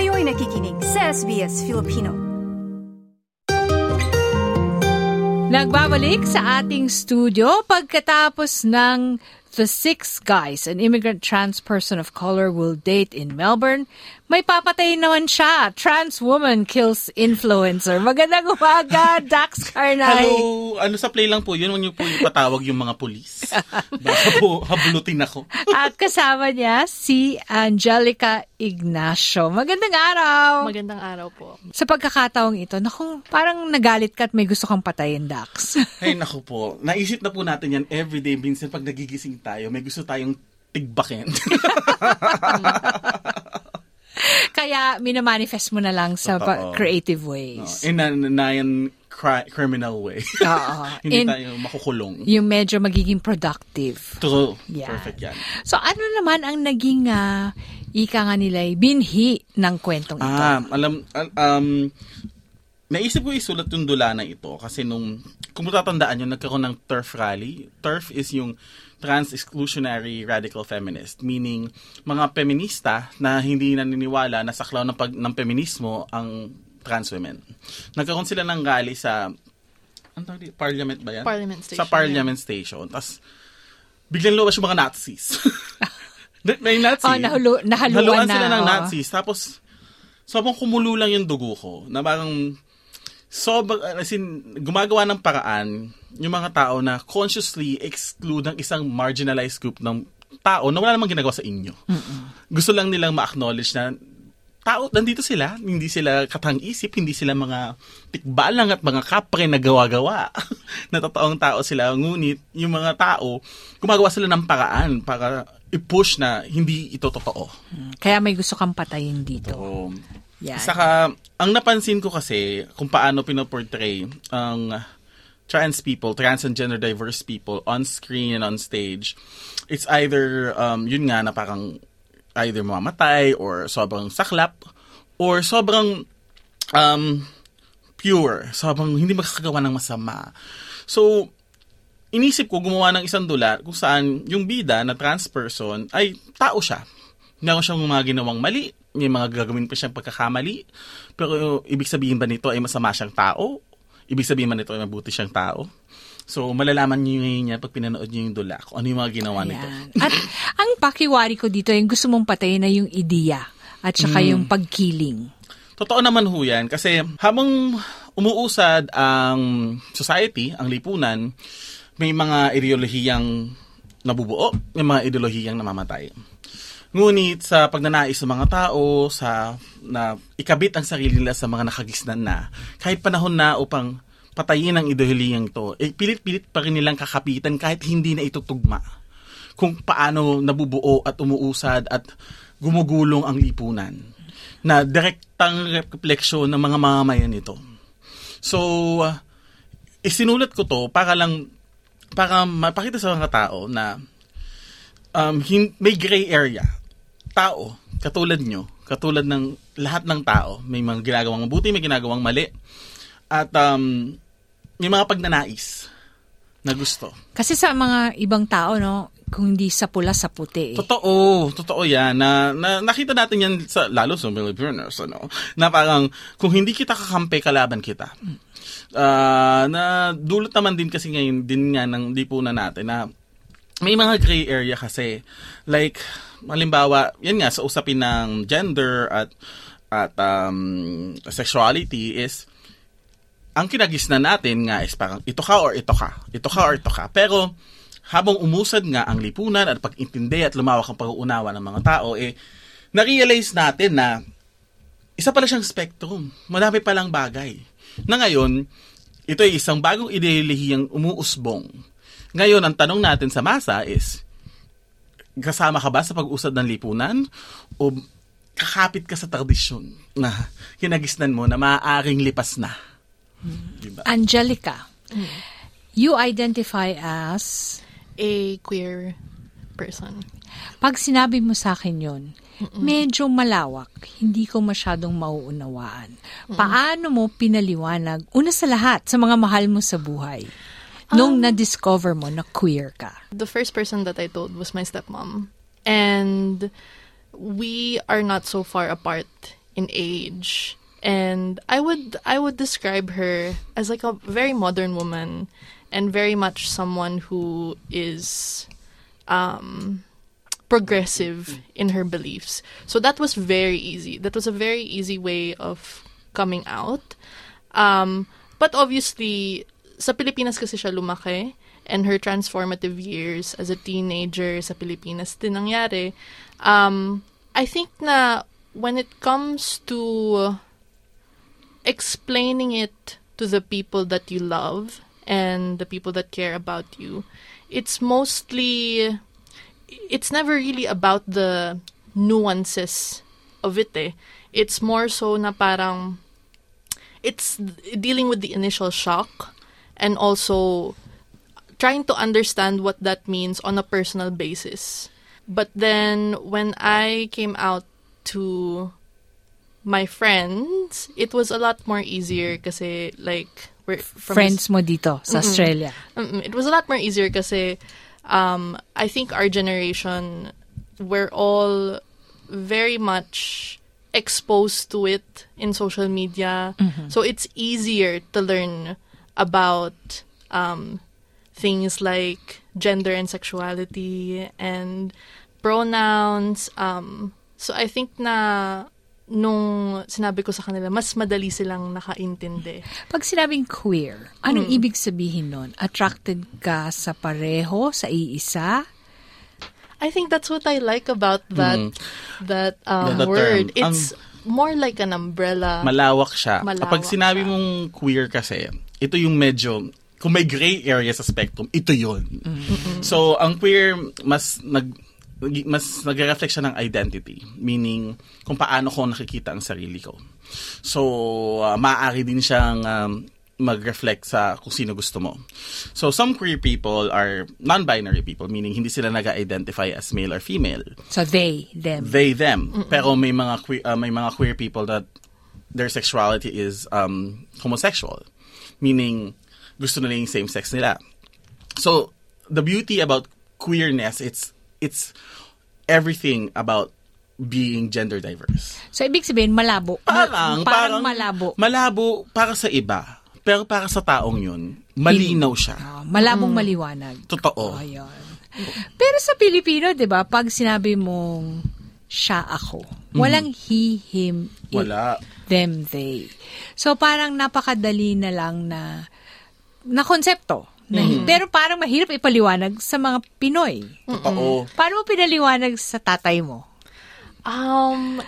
Kayo'y nakikinig sa SBS Filipino. Nagbabalik sa ating studio pagkatapos ng The Six Guys, an immigrant trans person of color will date in Melbourne. May papatay naman siya. Trans woman kills influencer. Magandang umaga, Dax Carnay. Hello! Ano sa play lang po, yun huwag niyo po ipatawag yung mga pulis. Baka po habulutin ako. At kasama niya si Angelica Ignacio. Magandang araw! Magandang araw po. Sa pagkakataong ito, naku, parang nagalit ka at may gusto kang patayin, Dax. Ay, naku po. Naisip na po natin yan everyday. Minsan pag nagigising tayo, may gusto tayong tigbakin. Kaya minamanifest mo na lang sa Totoo. creative ways. In a nayan cri- criminal way. Oo. Hindi In- tayo makukulong. Yung medyo magiging productive. True. Yan. Perfect yan. So ano naman ang naging ah, ika nga nila binhi ng kwentong ito? Ah, alam, al- um, naisip ko isulat yung dula na ito kasi nung, kung matatandaan nyo, nagkaroon ng TERF rally. TERF is yung Trans Exclusionary Radical Feminist, meaning mga feminista na hindi naniniwala na saklaw ng, pag, ng feminismo ang trans women. Nagkaroon sila ng rally sa, ano? Parliament ba yan? Parliament Sa station, Parliament Station. Tapos, biglang lumabas yung mga Nazis. May Nazi. Oh, nahalu- nahaluan Nahaluan na, sila ng. Nazis. Tapos, sobrang kumulo lang yung dugo ko. Na parang, sobrang, as in, gumagawa ng paraan yung mga tao na consciously exclude ng isang marginalized group ng tao na wala namang ginagawa sa inyo. Gusto lang nilang ma-acknowledge na tao, nandito sila, hindi sila katang-isip, hindi sila mga tikbalang at mga kapre na gawa-gawa. na totoong tao sila. Ngunit, yung mga tao, gumagawa sila ng paraan para i-push na hindi ito totoo. Kaya may gusto kang patayin dito. So, Yan. Saka, ang napansin ko kasi kung paano pinoportray ang trans people, trans and gender diverse people on screen and on stage, it's either, um, yun nga, na parang either mamamatay or sobrang saklap or sobrang um, pure, sobrang hindi makakagawa ng masama. So, inisip ko gumawa ng isang dula kung saan yung bida na trans person ay tao siya. Meron siyang mga ginawang mali, may mga gagawin pa siyang pagkakamali, pero ibig sabihin ba nito ay masama siyang tao? Ibig sabihin ba nito ay mabuti siyang tao? So, malalaman niyo ngayon niya pag pinanood niyo yung dula kung ano yung mga ginawa nito. Ayan. At ang pakiwari ko dito, yung gusto mong patayin na yung ideya at saka Hmm. yung pagkiling. Totoo naman ho yan kasi habang umuusad ang society, ang lipunan, may mga ideolohiyang nabubuo, may mga ideolohiyang namamatay. Ngunit sa pagnanais ng mga tao sa na ikabit ang sarili nila sa mga nakagisnan na, kahit panahon na upang patayin ang ideolohiyang to, eh, pilit-pilit pa rin nilang kakapitan kahit hindi na ito tugma kung paano nabubuo at umuusad at gumugulong ang lipunan na direktang refleksyon ng mga mamamayan nito. So, uh, isinulat ko to para lang para mapakita sa mga tao na um, hin- may gray area. Tao, katulad nyo, katulad ng lahat ng tao, may mga ginagawang mabuti, may ginagawang mali. At um, may mga pagnanais na gusto. Kasi sa mga ibang tao, no, kung hindi sa pula, sa puti. Eh. Totoo, totoo yan. Na, na, nakita natin yan sa, lalo sa Filipinos, ano, na parang kung hindi kita kakampi, kalaban kita. Ah, na dulot naman din kasi ngayon din nga ng lipunan natin na may mga gray area kasi. Like, halimbawa, yan nga, sa usapin ng gender at at um, sexuality is ang kinagisnan natin nga is parang ito ka or ito ka. Ito ka or ito ka. Pero habang umusad nga ang lipunan at pag-intindi at lumawak ang pag-uunawa ng mga tao, eh, na-realize natin na isa pala siyang spectrum. Marami palang bagay. Na ngayon, ito ay isang bagong ideolihiyang umuusbong. Ngayon, ang tanong natin sa masa is, kasama ka ba sa pag-usad ng lipunan? O kakapit ka sa tradisyon na kinagisnan mo na maaaring lipas na? Diba? Angelica, you identify as, A queer person. pag sinabi mo sa akin yon medyo malawak, hindi ko masyadong mauunawaan. Paano mo pinaliwanag, una sa lahat, sa mga mahal mo sa buhay, nung na-discover mo na queer ka? The first person that I told was my stepmom. And we are not so far apart in age. And I would I would describe her as like a very modern woman and very much someone who is um progressive in her beliefs. So that was very easy. That was a very easy way of coming out. Um, but obviously, sa Pilipinas kasi siya lumaki and her transformative years as a teenager sa Pilipinas din nangyari. Um, I think na when it comes to explaining it to the people that you love and the people that care about you, it's mostly it's never really about the nuances of it eh. It's more so na parang it's dealing with the initial shock and also trying to understand what that means on a personal basis. But then when I came out to my friends, it was a lot more easier kasi like we're from Friends mo dito sa Australia. Mm-mm. It was a lot more easier kasi um, I think our generation, we're all very much exposed to it in social media. So it's easier to learn about um, things like gender and sexuality and pronouns. Um, so I think na nung sinabi ko sa kanila, mas madali silang nakaintindi. Pag sinabing queer, anong ibig sabihin nun? Attracted ka sa pareho, sa iisa? I think that's what I like about that that um, The- the word. term. It's more like an umbrella. Malawak siya. Malawak Kapag sinabi siya. mong queer kasi, ito yung medyo, kung may gray area sa spectrum, ito yun. So, ang queer, mas nag mas nagre-reflect siya ng identity. Meaning, kung paano ko nakikita ang sarili ko. So, uh, maaari din siyang um, mag-reflect sa kung sino gusto mo. So, some queer people are non-binary people, meaning hindi sila nag-identify as male or female So they, them. they them pero may mga queer uh, may mga queer people that their sexuality is um homosexual meaning gusto nila yung same sex nila so the beauty about queerness it's it's everything about being gender diverse So ibig sabihin, malabo. Ma- parang parang malabo. malabo para sa iba pero para sa taong yun malinaw siya Ah, malabong maliwanag. totoo Ayun. Pero sa Pilipino, 'di ba, pag sinabi mong siya ako, walang he, him, it, wala them, they. So parang napakadali na lang na na konsepto. Na, Pero parang mahirap ipaliwanag sa mga Pinoy. totoo Paano mo pinaliwanag sa tatay mo? Um,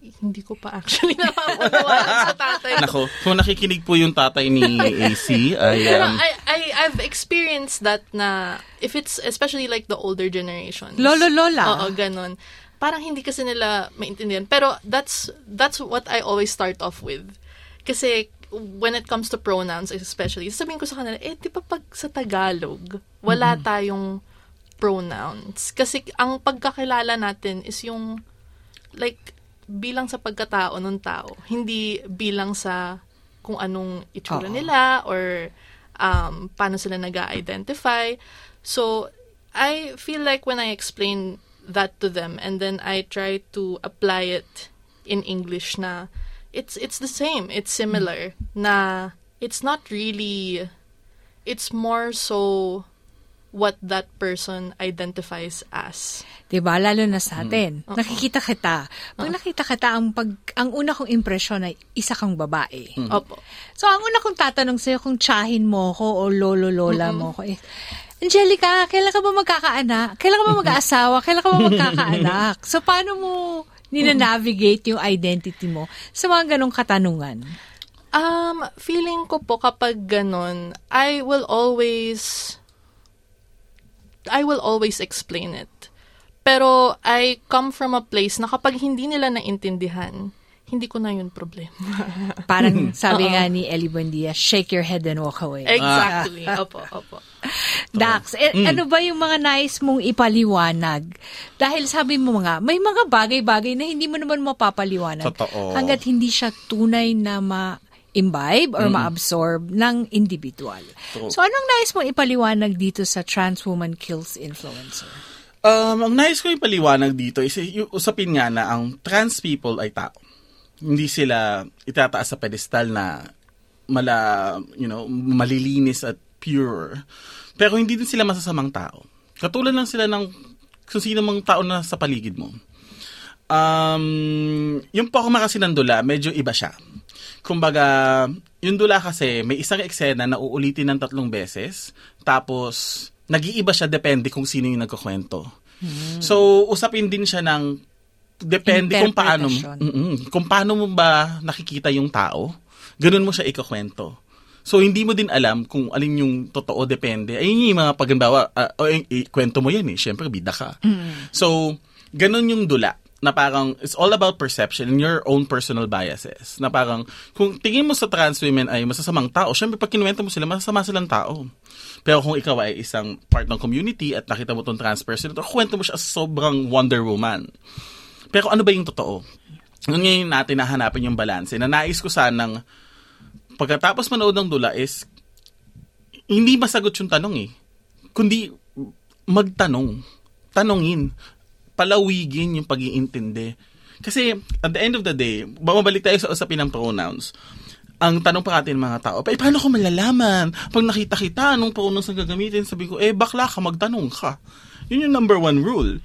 hindi ko pa actually napapagawa sa tatay. nako kung nakikinig po yung tatay ni AC ay um, I, I, I've experienced that na, if it's especially like the older generations. Lolo, lola. Oo, ganun. Parang hindi kasi nila maintindihan. Pero that's, that's what I always start off with. Kasi when it comes to pronouns especially, sasabihin ko sa kanila, eh, di ba pag sa Tagalog, wala tayong pronouns. Kasi ang pagkakilala natin is yung, like, bilang sa pagkatao ng tao, hindi bilang sa kung anong itsura Oo. nila or um, paano sila nag identify So, I feel like when I explain that to them and then I try to apply it in English na it's it's the same, it's similar na it's not really it's more so what that person identifies as. 'Di ba? Lalo na sa atin. Nakikita kita. Pag nakita kita, ang, pag, ang una kong impresyon ay isa kang babae. Opo. So, ang una kong tatanong sa'yo kung tsahin mo ko o lolo-lola mo ko eh, Angelica, kailan ka ba magkakaanak? Kailan ka ba mag-aasawa? Kailan ka ba magkakaanak? So, paano mo nina-navigate yung identity mo sa mga ganong katanungan? Um, feeling ko po kapag ganun, I will always I will always explain it. Pero I come from a place na kapag hindi nila naintindihan, hindi ko na yun problema. Parang sabi nga ni Ellie Buendia, shake your head and walk away. exactly. opo, opo. Dax, eh, ano ba yung mga nais mong ipaliwanag? Dahil sabi mo nga, may mga bagay-bagay na hindi mo naman mapapaliwanag. Totoo. Hanggat hindi siya tunay na ma-imbibe or ma-absorb ng individual. True. So, anong nais mong ipaliwanag dito sa Trans Woman Kills Influencer? Um, ang nais ko ipaliwanag dito is yung usapin nga na ang trans people ay tao. Hindi sila itataas sa pedestal na mala, you know, malilinis at pure. Pero hindi din sila masasamang tao. Katulad lang sila ng kung sino mang tao na sa paligid mo. Um, yung Pokemon kasi ng dula, medyo iba siya. Kumbaga, yung dula kasi, may isang eksena na uulitin ng tatlong beses, tapos, nag-iiba siya depende kung sino yung nagkukwento. So, usapin din siya ng depende kung paano Interpretasyon. Mm-mm. kung paano mo ba nakikita yung tao, ganun mo siya ikukwento. So, hindi mo din alam kung alin yung totoo, depende. Ayun yung mga pagandbawa, uh, o, eh, eh, kwento mo yan eh, syempre, bida ka. So, ganun yung dula na parang it's all about perception and your own personal biases. Na parang kung tingin mo sa trans women ay masasamang tao, syempre pag kinuwento mo sila, masasama silang tao. Pero kung ikaw ay isang part ng community at nakita mo tong trans person, kwento mo siya sobrang Wonder Woman. Pero ano ba yung totoo? Yun ngayon natin nahanapin yung balance. Na nais ko sanang pagkatapos manood ng dula is hindi masagot yung tanong eh. Kundi magtanong. Tanongin. Palawigin yung pag-iintindi. Kasi at the end of the day, bumabalik tayo sa usapin ng pronouns. Ang tanong pa natin mga tao, eh, paano ko malalaman? Pag nakita kita, anong pronouns ang gagamitin? Sabi ko, eh, bakla ka, magtanong ka. Yun yung number one rule.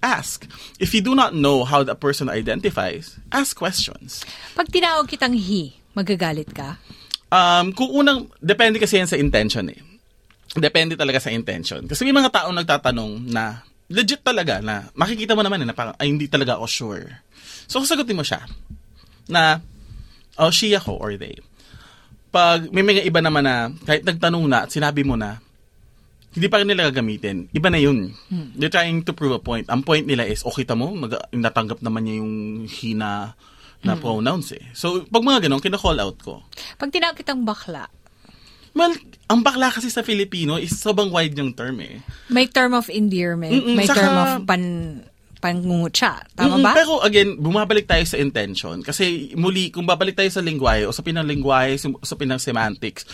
Ask. If you do not know how the person identifies, ask questions. Pag tinawag kitang he, magagalit ka? Um, kung unang, depende kasi yan sa intention eh. Depende talaga sa intention. Kasi may mga taong nagtatanong na, legit talaga na, makikita mo naman eh, na parang, ay hindi talaga ako sure. So, sagutin mo siya, na, oh, she ako or they. Pag may mga iba naman na, kahit nagtanong na at sinabi mo na, hindi pa rin nila gagamitin. Iba na yun. They're trying to prove a point. Ang point nila is, okay kita mo, nag- natanggap naman niya yung hina na pronouns eh. So, pag mga ganun, kina-call out ko. Pag tinawag kitang bakla, Well, ang bakla kasi sa Filipino is sobrang wide yung term eh. may term of endearment, Mm-mm, may saka- term of pan pangungutya. Tama ba? Pero again, bumabalik tayo sa intention. Kasi muli, kung babalik tayo sa lingwahe, o sa pinang lingwahe, sa pinang semantics,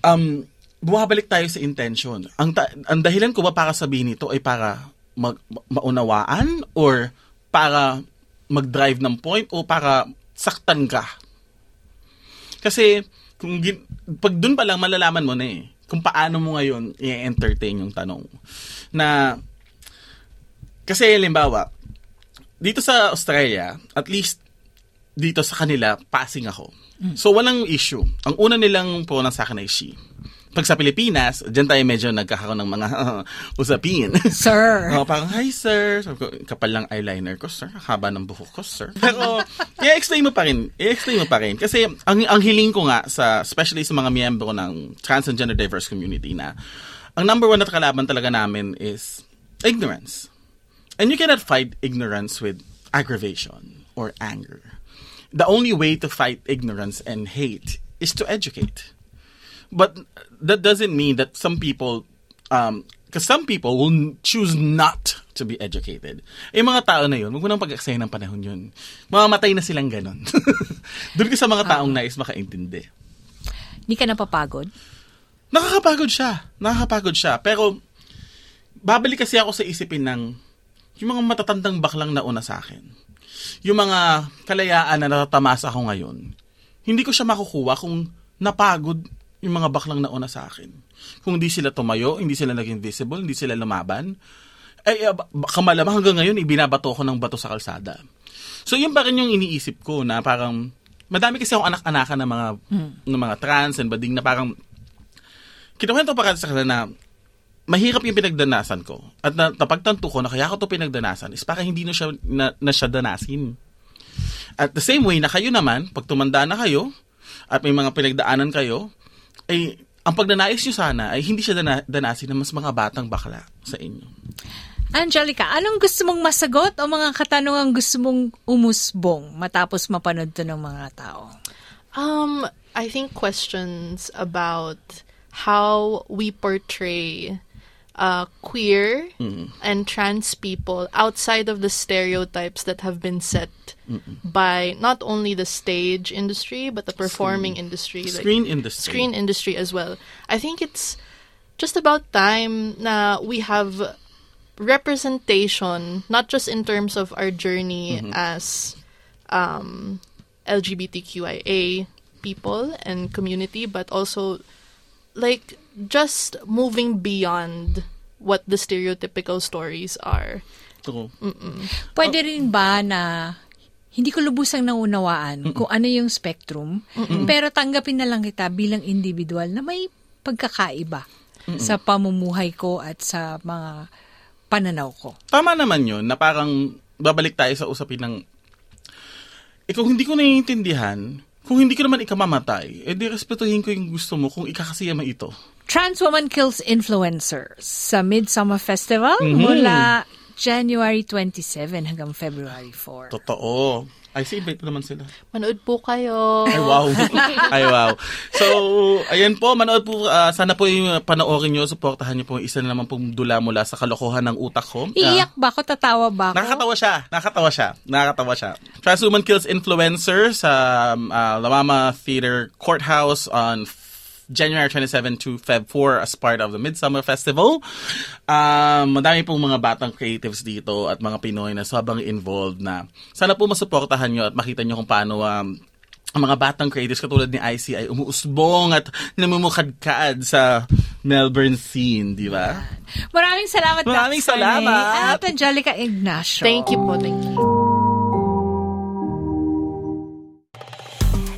um, bumabalik tayo sa intention. Ang, ta- ang dahilan ko ba para sabihin ito ay para mag- ma- maunawaan or para mag-drive ng point o para saktan ka. Kasi kung gin- pag dun pa lang malalaman mo na eh kung paano mo ngayon i-entertain yung tanong. Na kasi halimbawa, dito sa Australia, at least dito sa kanila, passing ako. So, walang issue. Ang una nilang pronoun sa akin ay she. Pag sa Pilipinas, dyan tayo medyo nagkakaroon ng mga usapin. Sir. Oh, parang, hi sir. Sabi ko, kapal lang eyeliner ko, sir. Haba ng buhok ko, sir. Pero, i-explain mo pa rin. I-explain mo pa rin. Kasi, ang, ang hiling ko nga, sa, especially sa mga miyembro ng trans and gender diverse community na, ang number one na kalaban talaga namin is ignorance. And you cannot fight ignorance with aggravation or anger. The only way to fight ignorance and hate is to educate. But that doesn't mean that some people, um, because some people will choose not to be educated. Eh, yung mga tao na yun, huwag mo nang pag-aksaya ng panahon yun. Mamamatay na silang ganon. Doon ka sa mga taong nais makaintindi. Hindi ka napapagod? Nakakapagod siya. Nakakapagod siya. Pero, babalik kasi ako sa isipin ng yung mga matatandang baklang nauna sa akin. Yung mga kalayaan na natatamasa ako ngayon. Hindi ko siya makukuha kung napagod yung mga baklang nauna sa akin. Kung hindi sila tumayo, hindi sila naging visible, hindi sila lumaban, ay uh, baka malamang hanggang ngayon ibinabato ko ng bato sa kalsada. So yun pa rin yung iniisip ko na parang madami kasi akong anak-anakan ng mga ng mga trans and bading na parang kinukwento pa kasi sa kanila na mahirap yung pinagdanasan ko. At na, napagtanto ko na kaya ko to pinagdanasan is para hindi na siya, na, na siya danasin. At the same way na kayo naman, pag tumanda na kayo, at may mga pinagdaanan kayo, ay ang pagnanais nyo sana ay hindi siya dana, danasin ng mas mga batang bakla sa inyo. Angelica, anong gusto mong masagot o mga katanungan gusto mong umusbong matapos mapanood to ng mga tao? Um, I think questions about how we portray uh, queer and trans people outside of the stereotypes that have been set by not only the stage industry but the performing industry, like Screen industry. screen industry as well. I think it's just about time na we have representation, not just in terms of our journey as um, LGBTQIA people and community, but also like just moving beyond what the stereotypical stories are. True. Pwede rin ba na hindi ko lubusang naunawaan kung ano yung spectrum, pero tanggapin na lang kita bilang individual na may pagkakaiba sa pamumuhay ko at sa mga pananaw ko. Tama naman yun, na parang babalik tayo sa usapin ng, eh kung hindi ko naiintindihan, kung hindi ko naman ikamamatay, eh di respetuhin ko yung gusto mo kung ikakasiyama ito. Trans Woman Kills Influencers sa Midsummer Festival mula January 27 hanggang February 4. Totoo. Ay, si invite naman sila. Manood po kayo. Ay, wow. Ay, wow. So, ayan po, manood po, ah, sana po yung panoorin nyo, supportahan nyo po, isa na naman pong dula mula sa kalokohan ng utak ko. Ah, Iiyak ba ako? Tatawa ba ako? Nakakatawa siya. Nakakatawa siya. Nakakatawa siya. Trans Woman Kills Influencer sa um, uh, La Mama Theater Courthouse on January 27 to Feb 4 as part of the Midsummer Festival. Um, madami pong mga batang creatives dito at mga Pinoy na sobrang involved na sana po masuportahan nyo at makita nyo kung paano um, ang mga batang creatives katulad ni IC ay umuusbong at namumukadkad sa Melbourne scene, di ba? Maraming salamat, Maraming Doc salamat. At Angelica Ignacio. Thank you po, thank you.